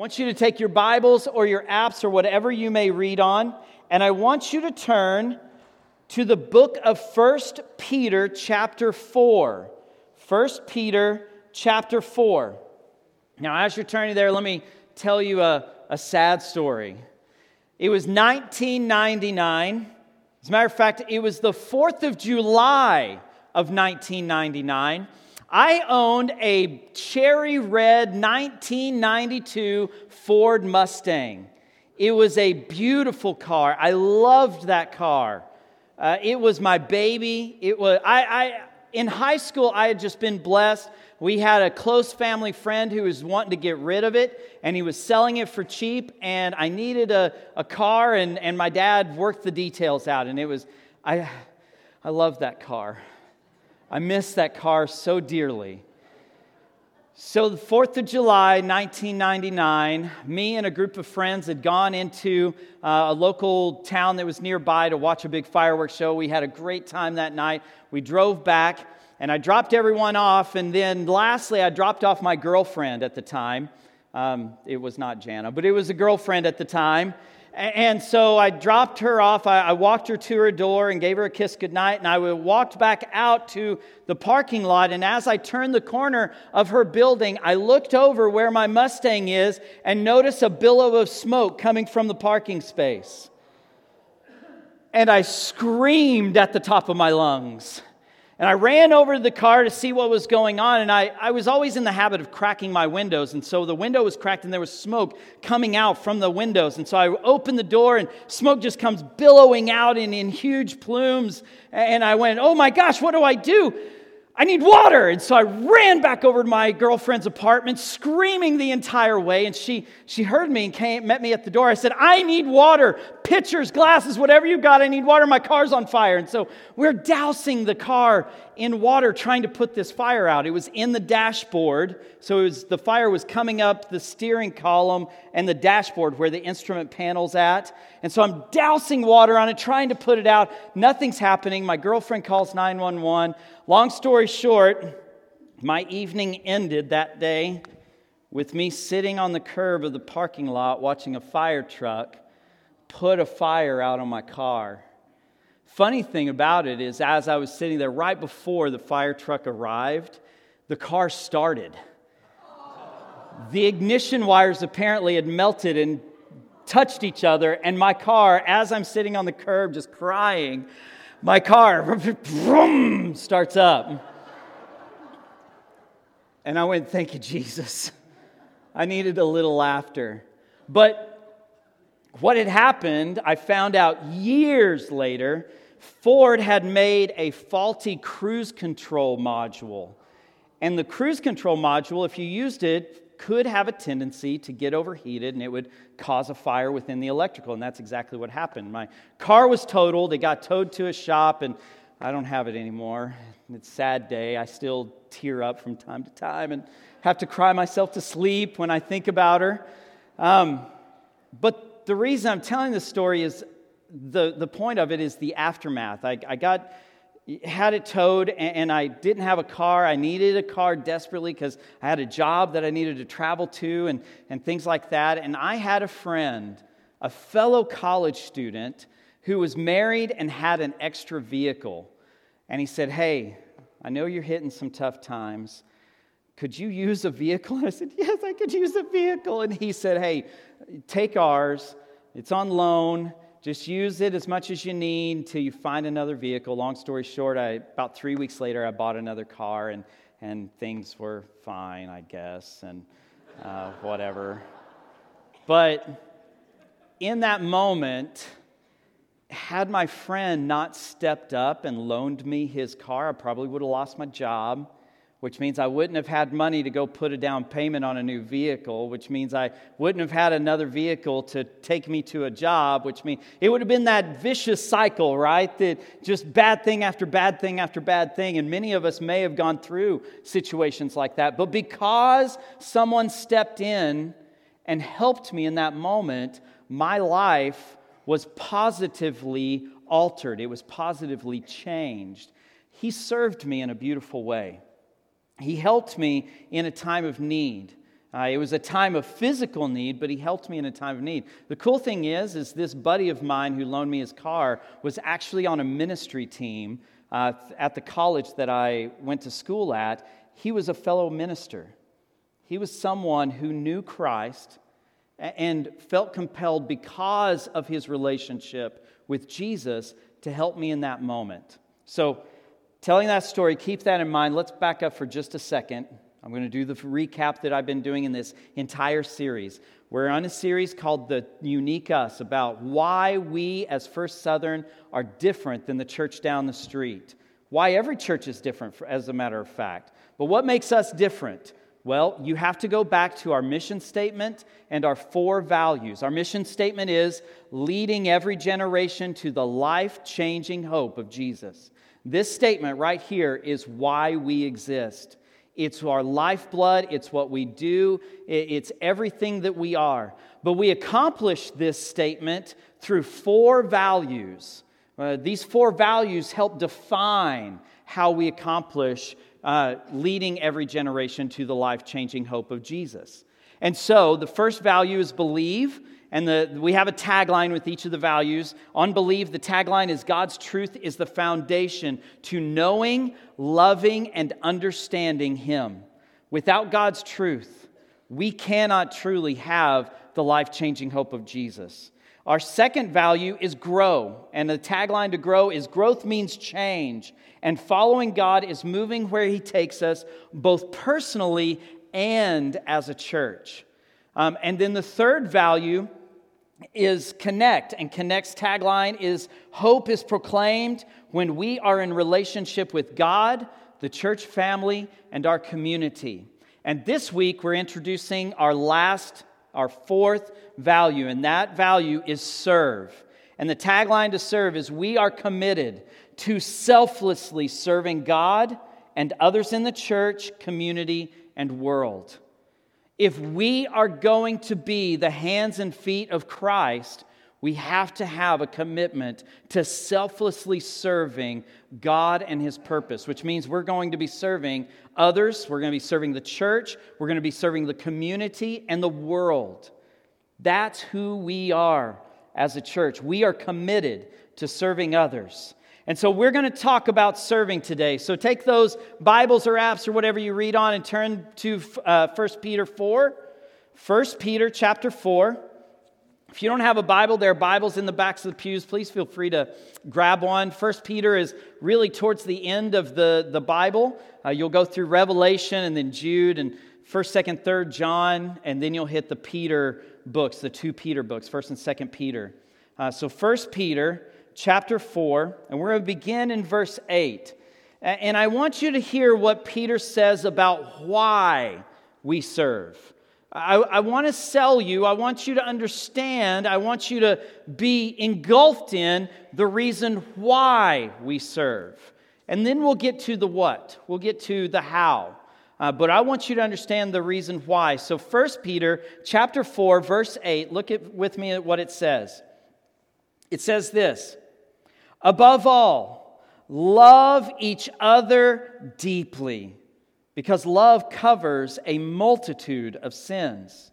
want you to take your Bibles or your apps or whatever you may read on, and I want you to turn to the book of First Peter, chapter 4. 1 Peter, chapter 4. Now, as you're turning there, let me tell you a, a sad story. It was 1999. As a matter of fact, it was the 4th of July of 1999. I owned a cherry red 1992 Ford Mustang. It was a beautiful car. I loved that car. Uh, it was my baby. It was I, I in high school I had just been blessed. We had a close family friend who was wanting to get rid of it, and he was selling it for cheap. And I needed a, a car, and, and my dad worked the details out. And it was I I loved that car. I miss that car so dearly. So, the 4th of July, 1999, me and a group of friends had gone into uh, a local town that was nearby to watch a big fireworks show. We had a great time that night. We drove back, and I dropped everyone off. And then, lastly, I dropped off my girlfriend at the time. Um, it was not Jana, but it was a girlfriend at the time. And so I dropped her off. I, walked her to her door and gave her a kiss goodnight. And I walked back out to the parking lot. And as I turned the corner of her building, I looked over where my Mustang is and noticed a billow of smoke coming from the parking space. And I screamed at the top of my lungs. And I ran over to the car to see what was going on. And I, I was always in the habit of cracking my windows. And so the window was cracked and there was smoke coming out from the windows. And so I opened the door and smoke just comes billowing out in, in huge plumes. And I went, oh my gosh, what do I do? I need water. And so I ran back over to my girlfriend's apartment, screaming the entire way. And she, she heard me and came, met me at the door. I said, I need water, pitchers, glasses, whatever you got. I need water. My car's on fire. And so we're dousing the car in water, trying to put this fire out. It was in the dashboard. So was, the fire was coming up the steering column and the dashboard where the instrument panel's at. And so I'm dousing water on it, trying to put it out. Nothing's happening. My girlfriend calls 911. Long story short, my evening ended that day with me sitting on the curb of the parking lot watching a fire truck put a fire out on my car. Funny thing about it is, as I was sitting there right before the fire truck arrived, the car started. The ignition wires apparently had melted and touched each other, and my car, as I'm sitting on the curb just crying, my car starts up. And I went, Thank you, Jesus. I needed a little laughter. But what had happened, I found out years later, Ford had made a faulty cruise control module. And the cruise control module, if you used it, could have a tendency to get overheated and it would cause a fire within the electrical. And that's exactly what happened. My car was totaled, it got towed to a shop, and I don't have it anymore. It's a sad day. I still tear up from time to time and have to cry myself to sleep when I think about her. Um, but the reason I'm telling this story is the, the point of it is the aftermath. I, I got had it towed and, and, I didn't have a car. I needed a car desperately because I had a job that I needed to travel to and, and things like that. And I had a friend, a fellow college student, who was married and had an extra vehicle. And he said, Hey, I know you're hitting some tough times. Could you use a vehicle? And I said, Yes, I could use a vehicle. And he said, Hey, take ours. It's on loan just use it as much as you need until you find another vehicle. Long story short, I, about three weeks later, I bought another car and, and things were fine, I guess, and uh, whatever. But in that moment, had my friend not stepped up and loaned me his car, I probably would have lost my job which means I wouldn't have had money to go put a down payment on a new vehicle, which means I wouldn't have had another vehicle to take me to a job, which means it would have been that vicious cycle, right? That just bad thing after bad thing after bad thing. And many of us may have gone through situations like that. But because someone stepped in and helped me in that moment, my life was positively altered, it was positively changed. He served me in a beautiful way. He helped me in a time of need. Uh, it was a time of physical need, but he helped me in a time of need. The cool thing is, is this buddy of mine who loaned me his car was actually on a ministry team uh, at the college that I went to school at. He was a fellow minister. He was someone who knew Christ and felt compelled because of his relationship with Jesus to help me in that moment. So, telling that story, keep that in mind. Let's back up for just a second. I'm going to do the recap that I've been doing in this entire series. We're on a series called The Unique Us about why we as First Southern are different than the church down the street. Why every church is different, as a matter of fact. But what makes us different? Well, you have to go back to our mission statement and our four values. Our mission statement is leading every generation to the life changing hope of Jesus. This statement right here is why we exist. It's our lifeblood, it's what we do, it's everything that we are. But we accomplish this statement through four values. Uh, these four values help define how we accomplish uh, leading every generation to the life changing hope of Jesus. And so the first value is believe. And the, we have a tagline with each of the values. On believe, the tagline is God's truth is the foundation to knowing, loving, and understanding Him. Without God's truth, we cannot truly have the life changing hope of Jesus. Our second value is grow. And the tagline to grow is growth means change. And following God is moving where He takes us, both personally and as a church. Um, and then the third value is connect, and connect's tagline is hope is proclaimed when we are in relationship with God, the church family, and our community. And this week we're introducing our last, our fourth value, and that value is serve. And the tagline to serve is we are committed to selflessly serving God and others in the church, community, and world if we are going to be the hands and feet of Christ, we have to have a commitment to selflessly serving God and His purpose, which means we're going to be serving others, we're going to be serving the church, we're going to be serving the community and the world. That's who we are as a church. We are committed to serving others. And so we're going to talk about serving today. So take those Bibles or apps or whatever you read on and turn to uh, 1 Peter 4. 1 Peter chapter 4. If you don't have a Bible, there are Bibles in the backs of the pews. Please feel free to grab one. 1 Peter is really towards the end of the, the Bible. Uh, you'll go through Revelation and then Jude and 1st, 2nd, 3rd John, and then you'll hit the Peter books, the two Peter books, 1st and 2nd Peter. Uh, so 1 Peter chapter 4, and we're going to begin in verse 8. And I want you to hear what Peter says about why we serve. I, I, want to sell you, I want you to understand, I want you to be engulfed in the reason why we serve. And then we'll get to the what, we'll get to the how. Uh, but I want you to understand the reason why. So 1 Peter chapter 4, verse 8, look at, with me at what it says. It says this Above all, love each other deeply, because love covers a multitude of sins.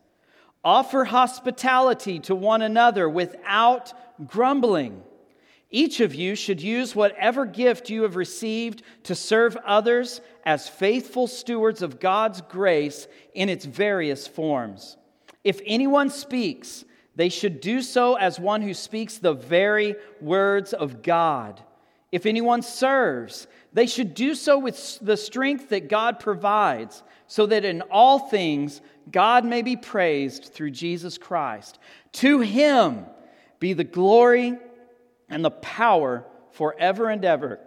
Offer hospitality to one another without grumbling. Each of you should use whatever gift you have received to serve others as faithful stewards of God's grace in its various forms. If anyone speaks, they should do so as one who speaks the very words of God. If anyone serves, they should do so with the strength that God provides, so that in all things God may be praised through Jesus Christ. To him be the glory and the power forever and ever.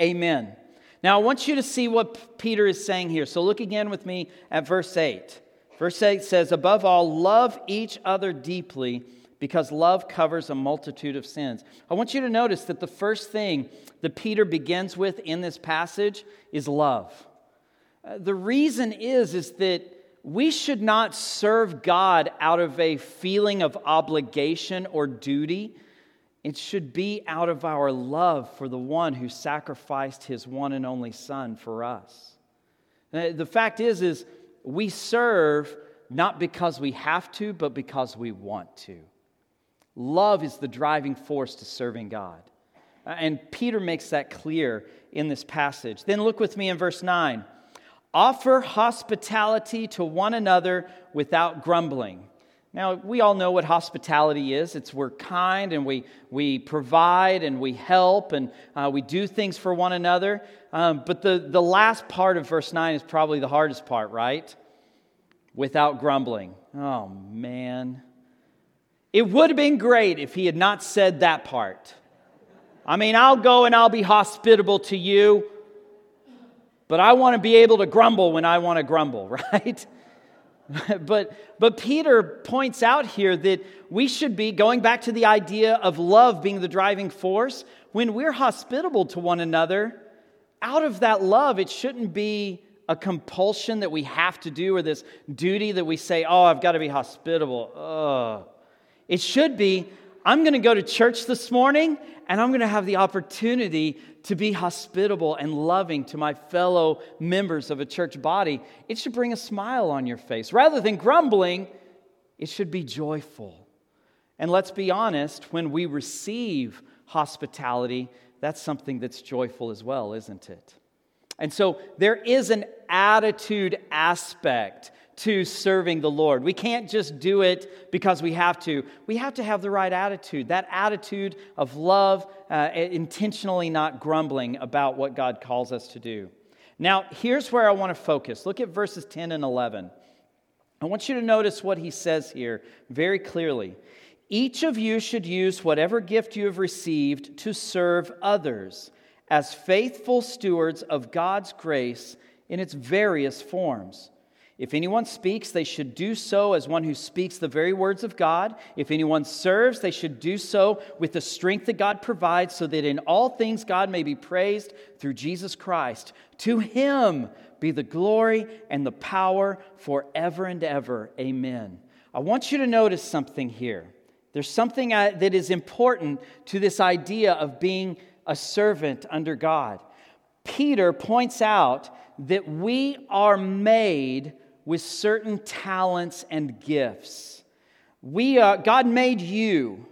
Amen. Now, I want you to see what Peter is saying here. So, look again with me at verse 8. Verse 8 says, Above all, love each other deeply because love covers a multitude of sins. I want you to notice that the first thing that Peter begins with in this passage is love. Uh, the reason is, is that we should not serve God out of a feeling of obligation or duty. It should be out of our love for the one who sacrificed his one and only son for us. Uh, the fact is, is we serve not because we have to, but because we want to. Love is the driving force to serving God. Uh, and Peter makes that clear in this passage. Then look with me in verse 9. Offer hospitality to one another without grumbling. Now, we all know what hospitality is. It's we're kind and we, we provide and we help and uh, we do things for one another. Um, but the, the last part of verse 9 is probably the hardest part, right? Without grumbling. Oh, man. It would have been great if he had not said that part. I mean, I'll go and I'll be hospitable to you, but I want to be able to grumble when I want to grumble, right? but, but Peter points out here that we should be going back to the idea of love being the driving force. When we're hospitable to one another, out of that love, it shouldn't be a compulsion that we have to do or this duty that we say, oh, I've got to be hospitable. Ugh. It should be, I'm going to go to church this morning and I'm going to have the opportunity to be hospitable and loving to my fellow members of a church body. It should bring a smile on your face. Rather than grumbling, it should be joyful. And let's be honest, when we receive hospitality, that's something that's joyful as well, isn't it? And so there is an attitude aspect to serving the Lord. We can't just do it because we have to. We have to have the right attitude that attitude of love, uh, intentionally not grumbling about what God calls us to do. Now, here's where I want to focus. Look at verses 10 and 11. I want you to notice what he says here very clearly. Each of you should use whatever gift you have received to serve others as faithful stewards of God's grace in its various forms. If anyone speaks, they should do so as one who speaks the very words of God. If anyone serves, they should do so with the strength that God provides, so that in all things God may be praised through Jesus Christ. To him be the glory and the power forever and ever. Amen. I want you to notice something here. There's something uh, that is important to this idea of being a servant under God. Peter points out that we are made with certain talents and gifts. We, uh, God made you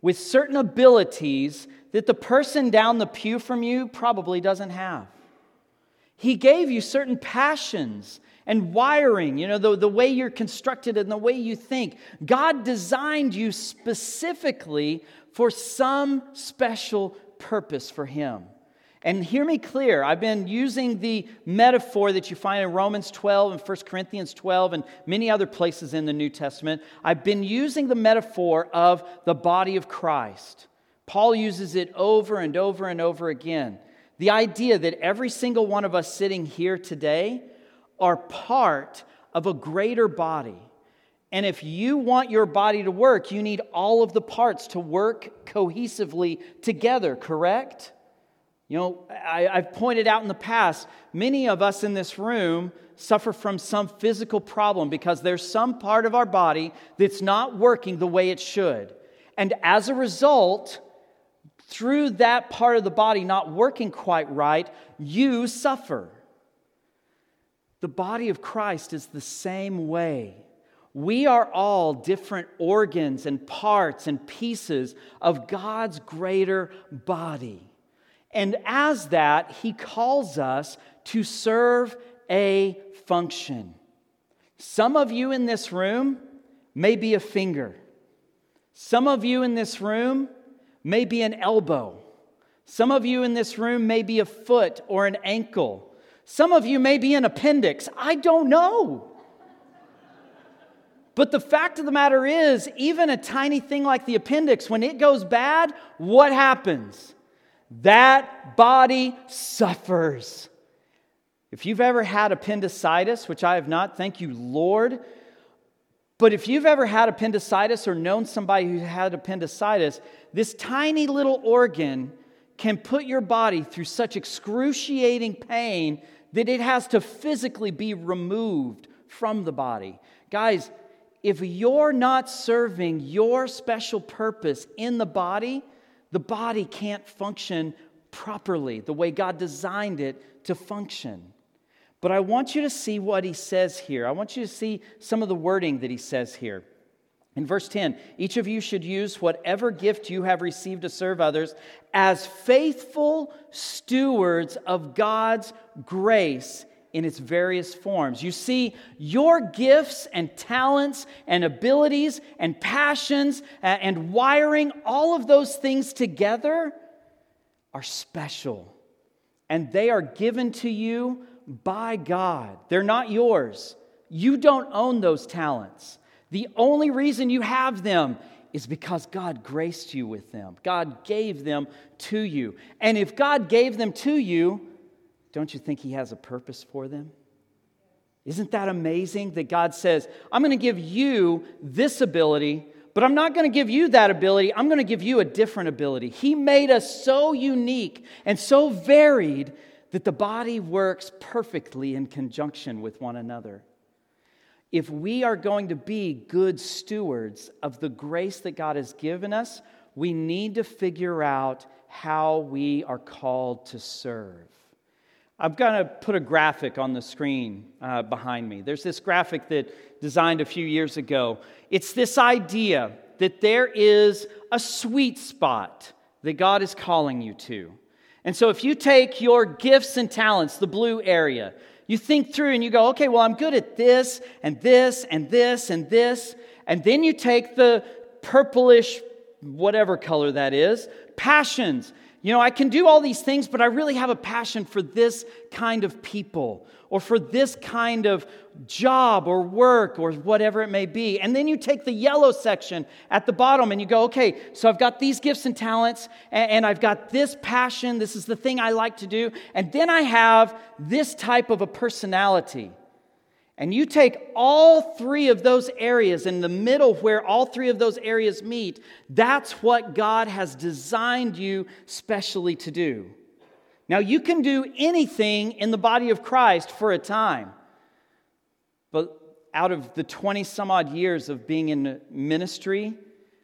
with certain abilities that the person down the pew from you probably doesn't have. He gave you certain passions and wiring, you know, the, the way you're constructed and the way you think. God designed you specifically for some special purpose for Him. And hear me clear, I've been using the metaphor that you find in Romans 12 and 1 Corinthians 12 and many other places in the New Testament. I've been using the metaphor of the body of Christ. Paul uses it over and over and over again. The idea that every single one of us sitting here today are part of a greater body. And if you want your body to work, you need all of the parts to work cohesively together, correct? You know, I, have pointed out in the past, many of us in this room suffer from some physical problem because there's some part of our body that's not working the way it should. And as a result, through that part of the body not working quite right, you suffer. The body of Christ is the same way. We are all different organs and parts and pieces of God's greater body. And as that, he calls us to serve a function. Some of you in this room may be a finger. Some of you in this room may be an elbow. Some of you in this room may be a foot or an ankle. Some of you may be an appendix. I don't know. But the fact of the matter is, even a tiny thing like the appendix, when it goes bad, what happens? That body suffers. If you've ever had appendicitis, which I have not, thank you, Lord. But if you've ever had appendicitis or known somebody who had appendicitis, this tiny little organ can put your body through such excruciating pain that it has to physically be removed from the body. Guys, if you're not serving your special purpose in the body, the body can't function properly the way God designed it to function. But I want you to see what he says here. I want you to see some of the wording that he says here. In verse 10, each of you should use whatever gift you have received to serve others as faithful stewards of God's grace in its various forms. You see, your gifts and talents and abilities and passions uh, and wiring, all of those things together are special. And they are given to you by God. They're not yours. You don't own those talents. The only reason you have them is because God graced you with them. God gave them to you. And if God gave them to you, don't you think He has a purpose for them? Isn't that amazing that God says, I'm going to give you this ability, but I'm not going to give you that ability. I'm going to give you a different ability. He made us so unique and so varied that the body works perfectly in conjunction with one another. If we are going to be good stewards of the grace that God has given us, we need to figure out how we are called to serve. I'm going to put a graphic on the screen uh, behind me. There's this graphic that designed a few years ago. It's this idea that there is a sweet spot that God is calling you to. And so if you take your gifts and talents, the blue area, you think through and you go, okay, well, I'm good at this and this and this and this. And then you take the purplish, whatever color that is, passions. You know, I can do all these things, but I really have a passion for this kind of people or for this kind of job or work or whatever it may be. And then you take the yellow section at the bottom and you go, okay, so I've got these gifts and talents and, I've got this passion. This is the thing I like to do. And then I have this type of a personality. And you take all three of those areas in the middle where all three of those areas meet, that's what God has designed you specially to do. Now, you can do anything in the body of Christ for a time, but out of the 20 some odd years of being in ministry,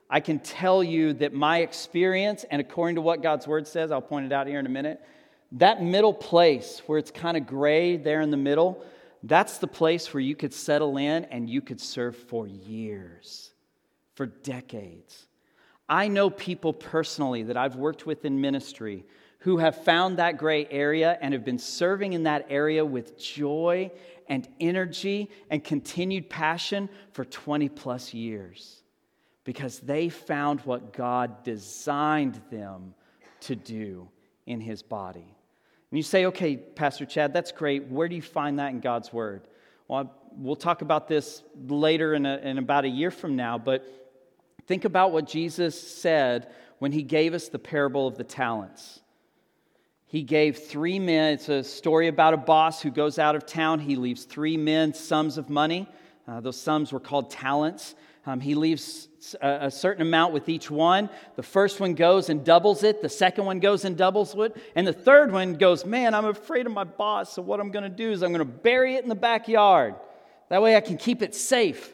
I can tell you that my experience, and according to what God's word says, I'll point it out here in a minute, that middle place where it's kind of gray there in the middle, that's the place where you could settle in and you could serve for years, for decades. I know people personally that I've worked with in ministry who have found that gray area and have been serving in that area with joy and energy and continued passion for 20 plus years because they found what God designed them to do in His body. And you say, okay, Pastor Chad, that's great. Where do you find that in God's Word? Well, we'll talk about this later in, a, in about a year from now, but think about what Jesus said when He gave us the parable of the talents he gave three men, it's a story about a boss who goes out of town. He leaves three men sums of money. Uh, those sums were called talents. Um, he leaves a, a, certain amount with each one. The first one goes and doubles it. The second one goes and doubles it. And the third one goes, Man, I'm afraid of my boss. So, what I'm going to do is I'm going to bury it in the backyard. That way I can keep it safe.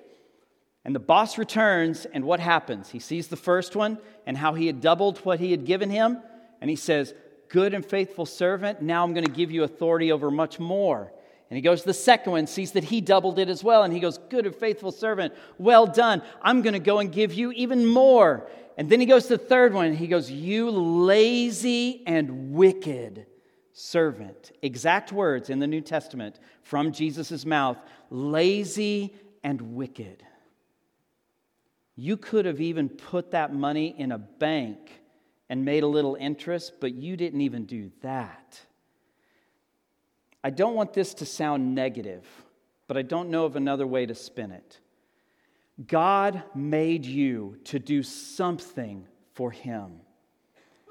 And the boss returns, and what happens? He sees the first one and how he had doubled what he had given him. And he says, good and faithful servant, now I'm going to give you authority over much more. And he goes to the second one, sees that he doubled it as well. And he goes, Good and faithful servant, well done. I'm going to go and give you even more. And then he goes to the third one, and he goes, You lazy and wicked servant. Exact words in the New Testament from Jesus' mouth lazy and wicked. You could have even put that money in a bank and made a little interest, but you didn't even do that. I don't want this to sound negative, but I don't know of another way to spin it. God made you to do something for Him.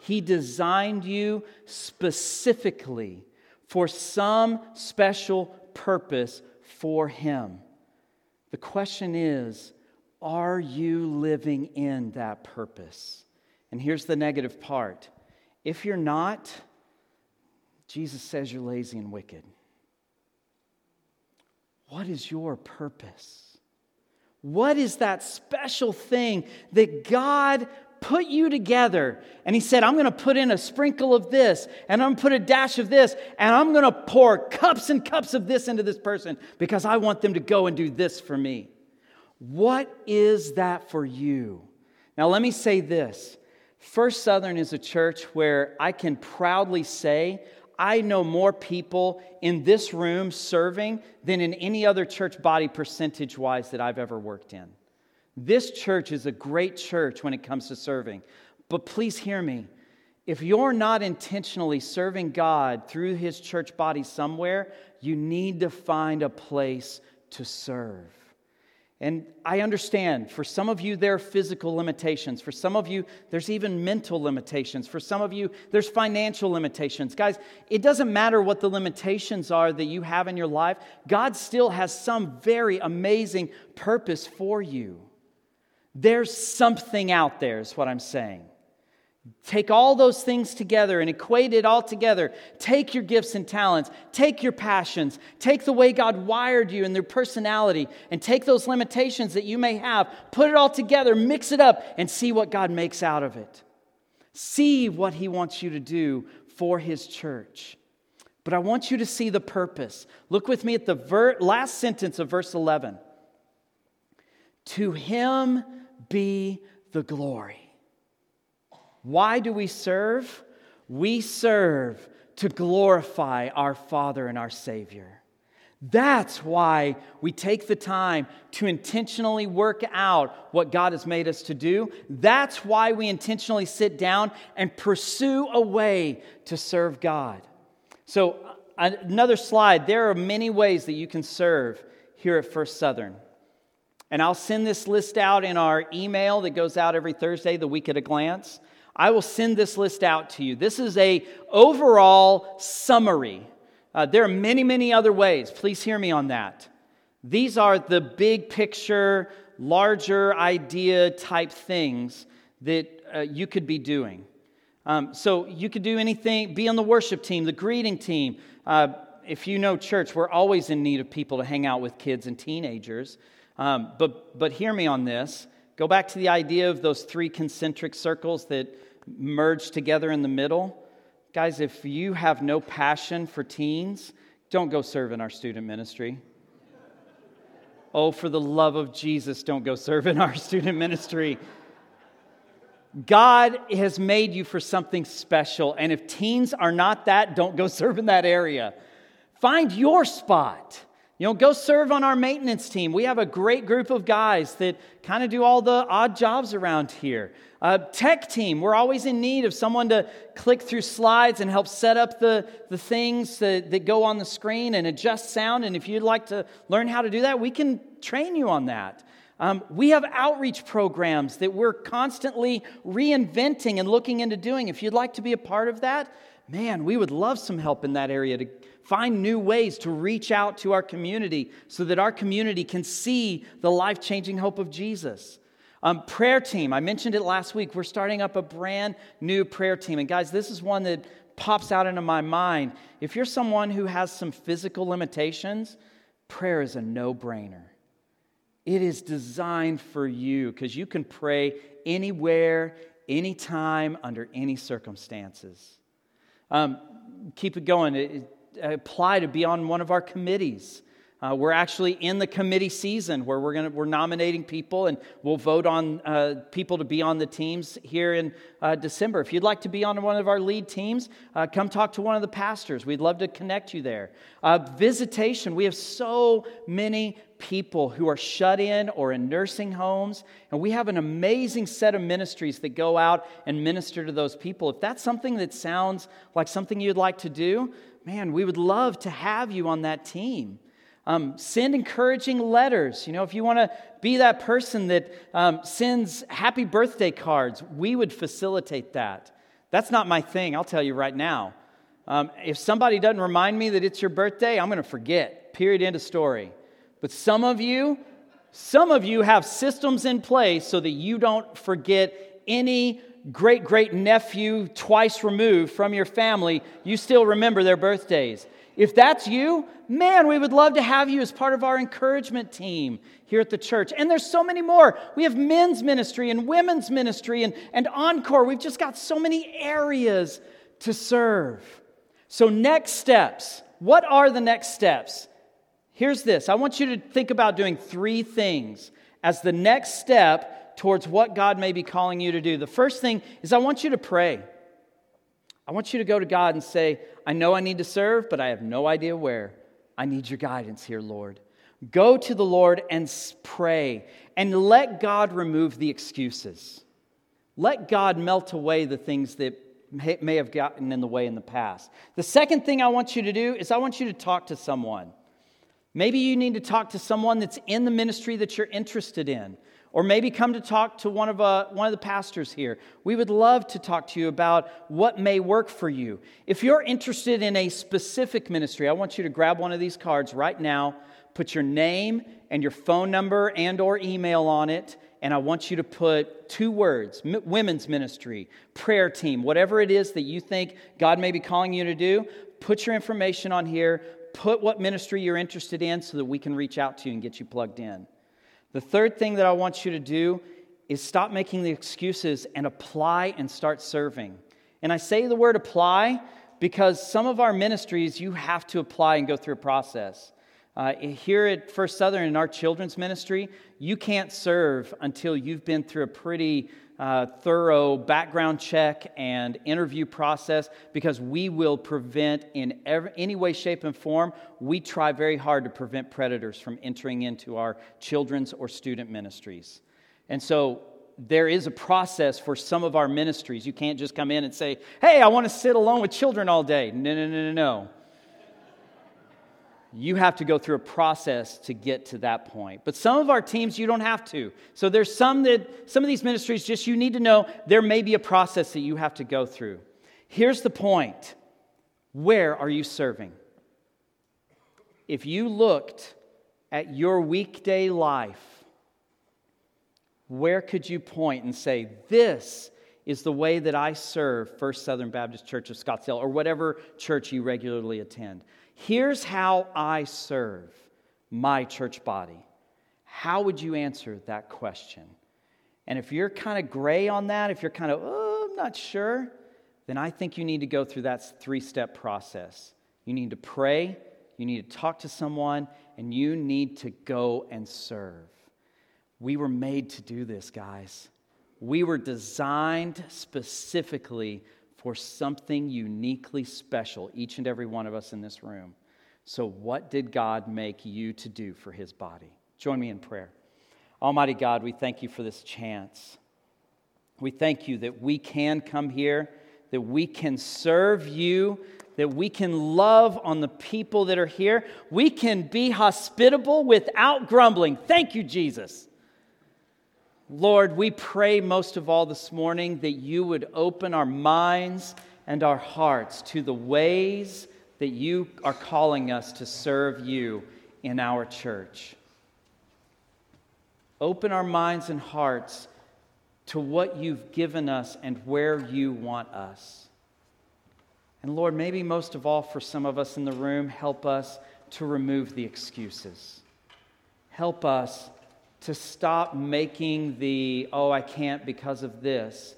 He designed you specifically for some special purpose for Him. The question is are you living in that purpose? And here's the negative part if you're not, Jesus says you're lazy and wicked. What is your purpose? What is that special thing that God put you together. And he said, I'm going to put in a sprinkle of this, and I'm going to put a dash of this, and I'm going to pour cups and cups of this into this person because I want them to go and do this for me. What is that for you? Now, let me say this First Southern is a church where I can proudly say I know more people in this room serving than in any other church body percentage wise that I've ever worked in. This church is a great church when it comes to serving. But please hear me. If you're not intentionally serving God through his church body somewhere, you need to find a place to serve. And I understand for some of you, there are physical limitations. For some of you, there's even mental limitations. For some of you, there's financial limitations. Guys, it doesn't matter what the limitations are that you have in your life, God still has some very amazing purpose for you. There's something out there, is what I'm saying. Take all those things together and equate it all together. Take your gifts and talents, take your passions, take the way God wired you and their personality, and take those limitations that you may have, put it all together, mix it up, and see what God makes out of it. See what He wants you to do for His church. But I want you to see the purpose. Look with me at the ver- last sentence of verse 11. To Him be the glory why do we serve? We serve to glorify our Father and our Savior. That's why we take the time to intentionally work out what God has made us to do. That's why we intentionally sit down and pursue a way to serve God. So, uh, another slide there are many ways that you can serve here at First Southern. And I'll send this list out in our email that goes out every Thursday, the week at a glance. I will send this list out to you. This is a overall summary. Uh, there are many, many other ways. Please hear me on that. These are the big picture, larger idea type things that uh, you could be doing. Um, so you could do anything, be on the worship team, the greeting team. Uh, if you know church, we're always in need of people to hang out with kids and teenagers. Um, but, but hear me on this. Go back to the idea of those three concentric circles that merged together in the middle. Guys, if you have no passion for teens, don't go serve in our student ministry. Oh, for the love of Jesus, don't go serve in our student ministry. God has made you for something special, and if teens are not that, don't go serve in that area. Find your spot. You know, go serve on our maintenance team. We have a great group of guys that kind of do all the odd jobs around here. Uh, tech team, we're always in need of someone to click through slides and help set up the, the things that, that go on the screen and adjust sound. And if you'd like to learn how to do that, we can train you on that. Um, we have outreach programs that we're constantly reinventing and looking into doing. If you'd like to be a part of that, man, we would love some help in that area to find new ways to reach out to our community so that our community can see the life changing hope of Jesus. Um, prayer team, I mentioned it last week. We're starting up a brand new prayer team. And guys, this is one that pops out into my mind. If you're someone who has some physical limitations, prayer is a no brainer. It is designed for you because you can pray anywhere, anytime, under any circumstances. Um, keep it going. It, apply to be on one of our committees. Uh, we're actually in the committee season where we're, gonna, we're nominating people and we'll vote on uh, people to be on the teams here in uh, December. If you'd like to be on one of our lead teams, uh, come talk to one of the pastors. We'd love to connect you there. Uh, visitation, we have so many people who are shut in or in nursing homes, and we have an amazing set of ministries that go out and minister to those people. If that's something that sounds like something you'd like to do, man, we would love to have you on that team. Um, send encouraging letters. You know, if you want to be that person that um, sends happy birthday cards, we would facilitate that. That's not my thing, I'll tell you right now. Um, if somebody doesn't remind me that it's your birthday, I'm going to forget. Period. End of story. But some of you, some of you have systems in place so that you don't forget any great great nephew twice removed from your family, you still remember their birthdays. If that's you, man, we would love to have you as part of our encouragement team here at the church. And there's so many more. We have men's ministry and women's ministry and, and encore. We've just got so many areas to serve. So, next steps. What are the next steps? Here's this I want you to think about doing three things as the next step towards what God may be calling you to do. The first thing is I want you to pray. I want you to go to God and say, I know I need to serve, but I have no idea where. I need your guidance here, Lord. Go to the Lord and pray and let God remove the excuses. Let God melt away the things that may have gotten in the way in the past. The second thing I want you to do is I want you to talk to someone. Maybe you need to talk to someone that's in the ministry that you're interested in. Or maybe come to talk to one of, uh, one of the pastors here. We would love to talk to you about what may work for you. If you're interested in a specific ministry, I want you to grab one of these cards right now, put your name and your phone number and or email on it, and I want you to put two words, women's ministry, prayer team, whatever it is that you think God may be calling you to do, put your information on here, put what ministry you're interested in so that we can reach out to you and get you plugged in. The third thing that I want you to do is stop making the excuses and apply and start serving. And I say the word apply because some of our ministries you have to apply and go through a process. Uh, here at First Southern in our children's ministry, you can't serve until you've been through a pretty uh, thorough background check and interview process because we will prevent, in any way, shape, and form, we try very hard to prevent predators from entering into our children's or student ministries. And so there is a process for some of our ministries. You can't just come in and say, hey, I want to sit alone with children all day. No, no, no, no, no you have to go through a process to get to that point. But some of our teams, you don't have to. So there's some that, some of these ministries, just you need to know there may be a process that you have to go through. Here's the point where are you serving? If you looked at your weekday life, where could you point and say, This is the way that I serve First Southern Baptist Church of Scottsdale or whatever church you regularly attend? Here's how I serve my church body. How would you answer that question? And if you're kind of gray on that, if you're kind of, oh, I'm not sure, then I think you need to go through that three step process. You need to pray, you need to talk to someone, and you need to go and serve. We were made to do this, guys. We were designed specifically for something uniquely special, each and every one of us in this room. So, what did God make you to do for his body? Join me in prayer. Almighty God, we thank you for this chance. We thank you that we can come here, that we can serve you, that we can love on the people that are here. We can be hospitable without grumbling. Thank you, Jesus. Lord, we pray most of all this morning that you would open our minds and our hearts to the ways that you are calling us to serve you in our church. Open our minds and hearts to what you've given us and where you want us. And Lord, maybe most of all for some of us in the room, help us to remove the excuses. Help us to stop making the, oh, I can't because of this,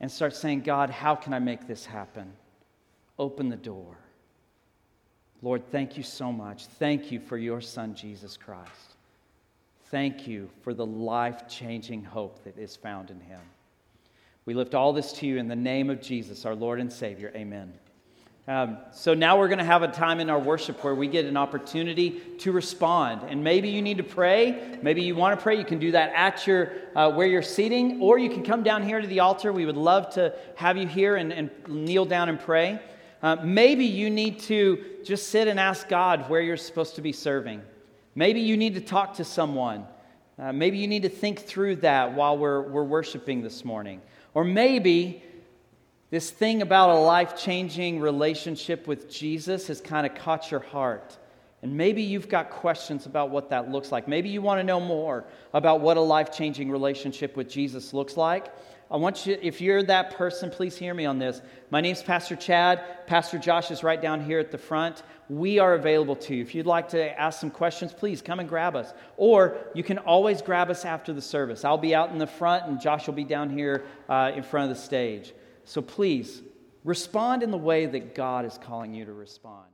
and start saying, God, how can I make this happen? Open the door. Lord, thank you so much. Thank you for your Son, Jesus Christ. Thank you for the life changing hope that is found in him. We lift all this to you in the name of Jesus, our Lord and Savior. Amen. Um, so now we're going to have a time in our worship where we get an opportunity to respond. And maybe you need to pray. Maybe you want to pray. You can do that at your uh, where you're seating, or you can come down here to the altar. We would love to have you here and, and kneel down and pray. Uh, maybe you need to just sit and ask God where you're supposed to be serving. Maybe you need to talk to someone. Uh, maybe you need to think through that while we're, we're worshiping this morning. Or maybe this thing about a life changing relationship with Jesus has kind of caught your heart. And maybe you've got questions about what that looks like. Maybe you want to know more about what a life changing relationship with Jesus looks like. I want you, if you're that person, please hear me on this. My name's Pastor Chad. Pastor Josh is right down here at the front. We are available to you. If you'd like to ask some questions, please come and grab us. Or you can always grab us after the service. I'll be out in the front, and Josh will be down here uh, in front of the stage. So please respond in the way that God is calling you to respond.